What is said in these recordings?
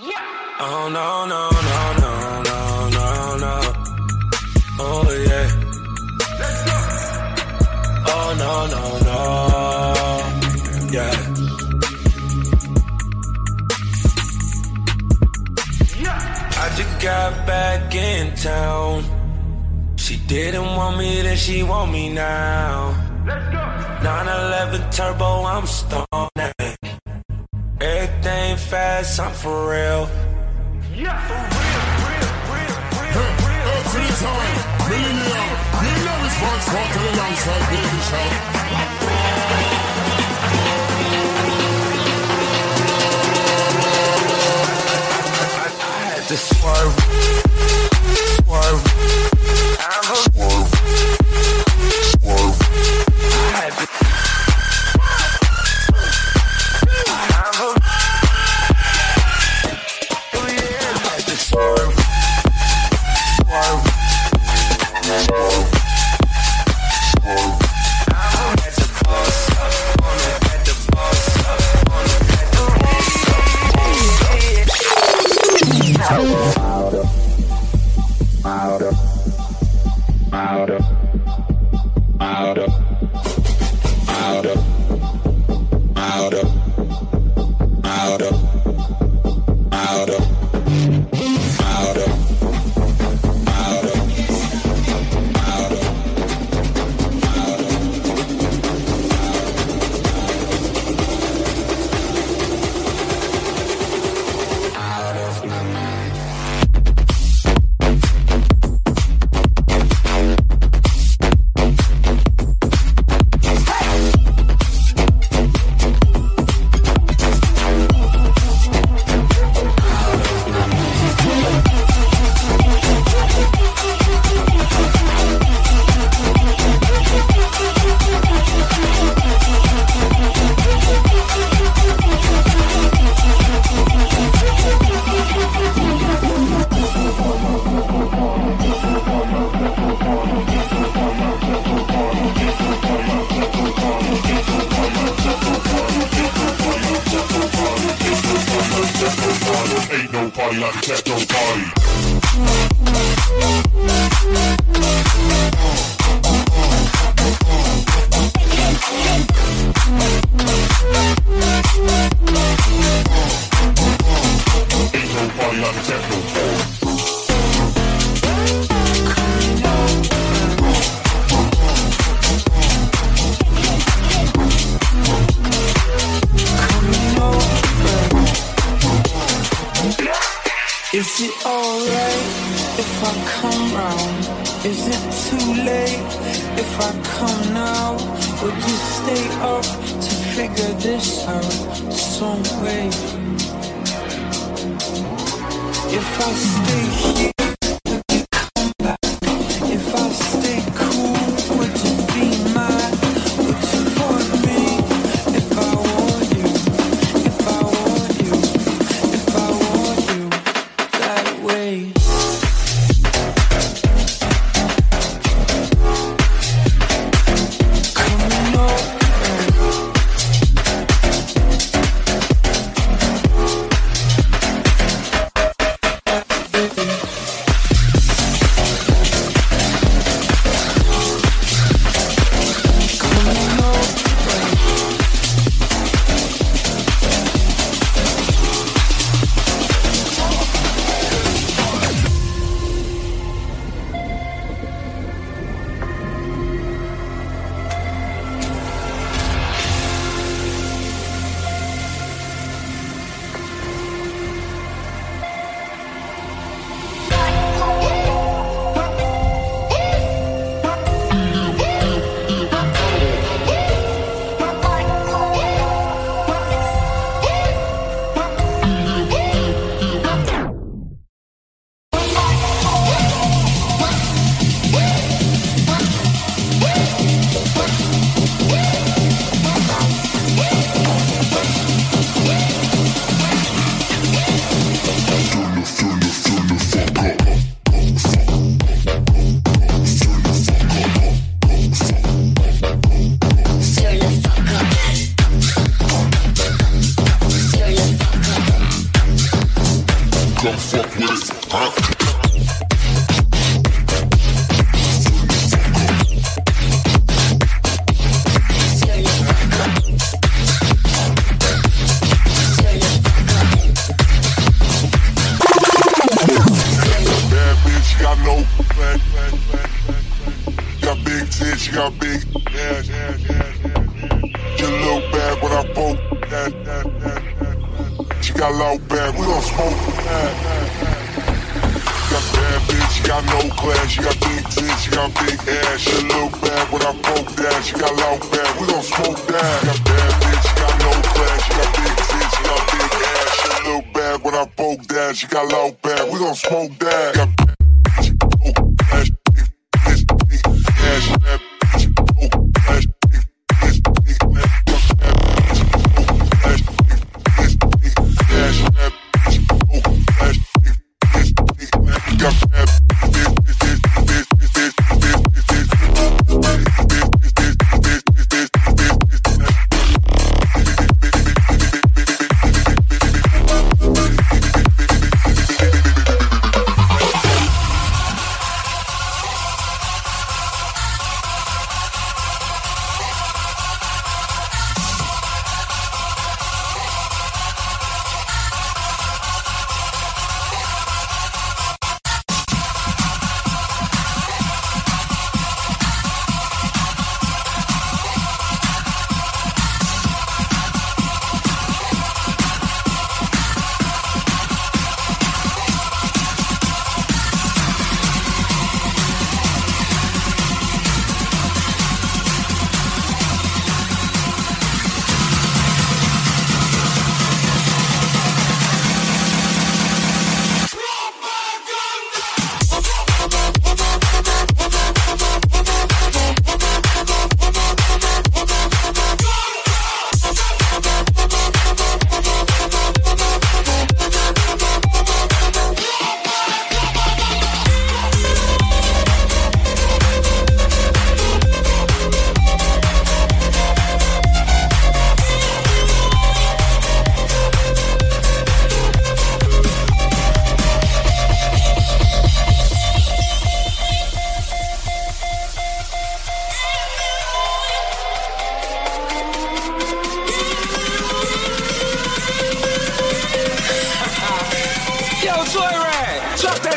Oh no no no no no no no. Oh yeah. Let's go. Oh no no no. Yeah. I just got back in town. She didn't want me, then she want me now. Let's go. 911 turbo, I'm stoned. Fast, I'm for real. Yeah, for real, real, real, real, real. Up to the time, millennium. Millennium is one spot to the alongside Baby had to swerve, swerve. I'm a Ain't no party like Is it alright if I come round? Is it too late if I come now? Would you stay up to figure this out some way? If I stay here, fuck with it. Huh? Bad big big ass, ass, ass, ass. Your little bag when I poke that, that, that, got low bag, we gon' smoke that. Got bad bitch, she got no class, she got big tits, she got big ass. Your little bag when I poke that, she got low bag, we gon' smoke that. Got bad bitch, she got no class, she got big tits, she got big ass. Your little bag when I poke that, she got low bag, we gon' smoke that. Got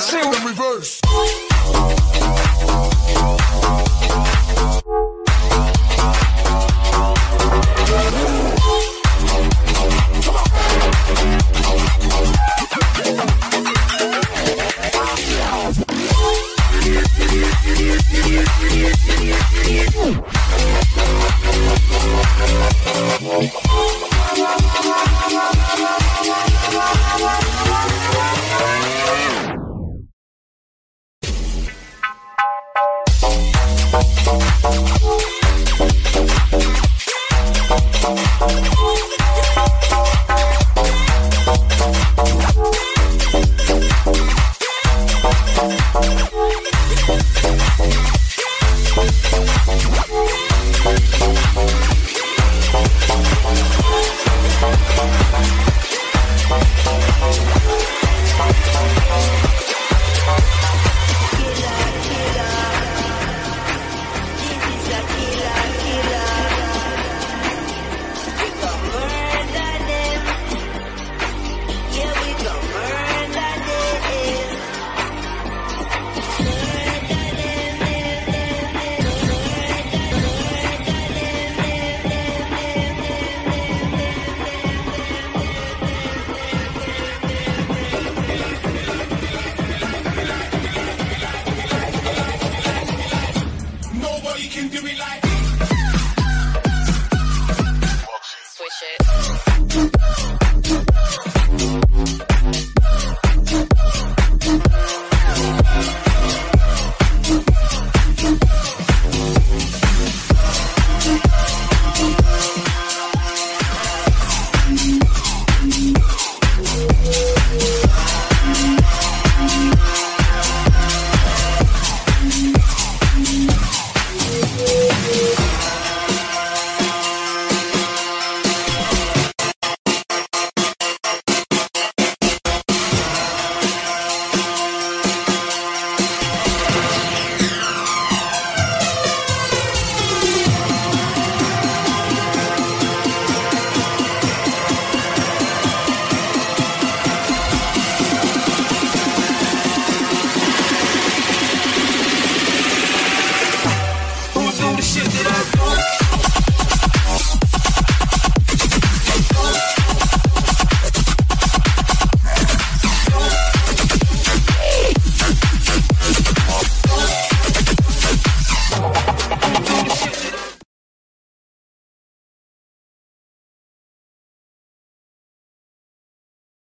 shit In reverse.